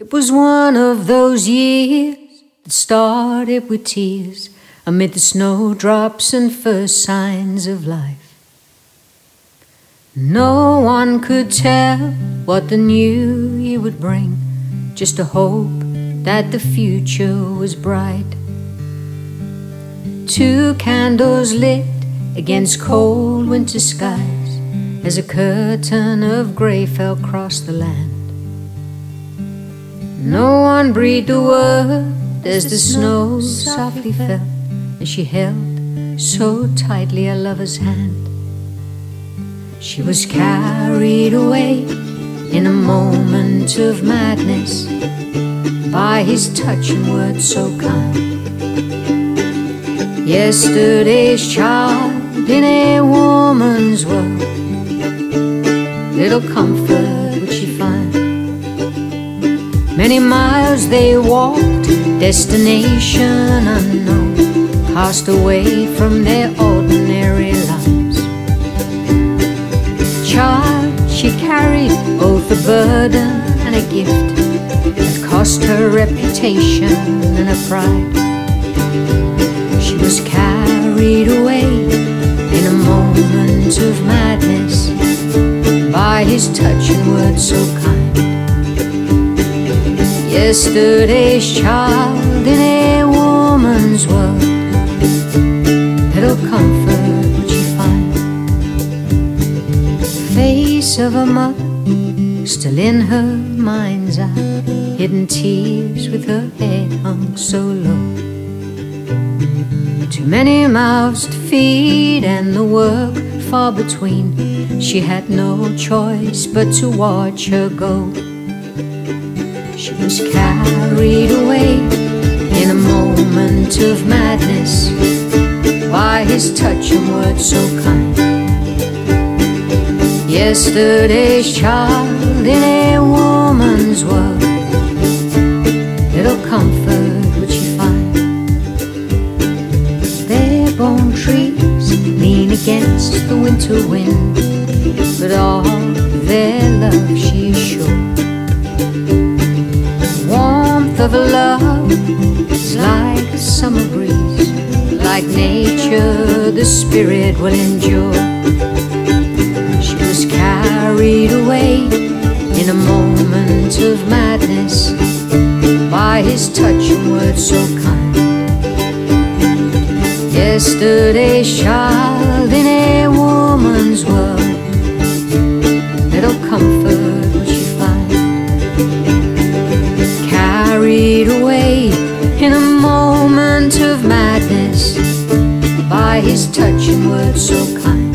It was one of those years that started with tears amid the snowdrops and first signs of life. No one could tell what the new year would bring, just a hope that the future was bright. Two candles lit against cold winter skies as a curtain of grey fell across the land. No one breathed a word as the snow softly fell, and she held so tightly a lover's hand. She was carried away in a moment of madness by his touch and words so kind. Yesterday's child in a woman's world, little comfort Many miles they walked, destination unknown, cast away from their ordinary lives. Child, she carried both a burden and a gift that cost her reputation and her pride. She was carried away in a moment of madness by his touch and words so kind. Yesterday's child in a woman's world. Little comfort would she find? Face of a mother still in her mind's eye, hidden tears with her head hung so low. Too many mouths to feed and the work far between. She had no choice but to watch her go. She was carried away in a moment of madness by his touch and words so kind. Yesterday's child in a woman's world, little comfort would she find. Bare bone trees lean against the winter wind, but all their love she is sure of love is like a summer breeze, like nature, the spirit will endure. She was carried away in a moment of madness by his touch and words so kind. Yesterday, child his touch words so kind.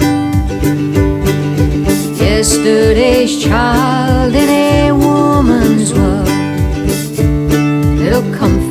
Yesterday's child in a woman's world, little comfort.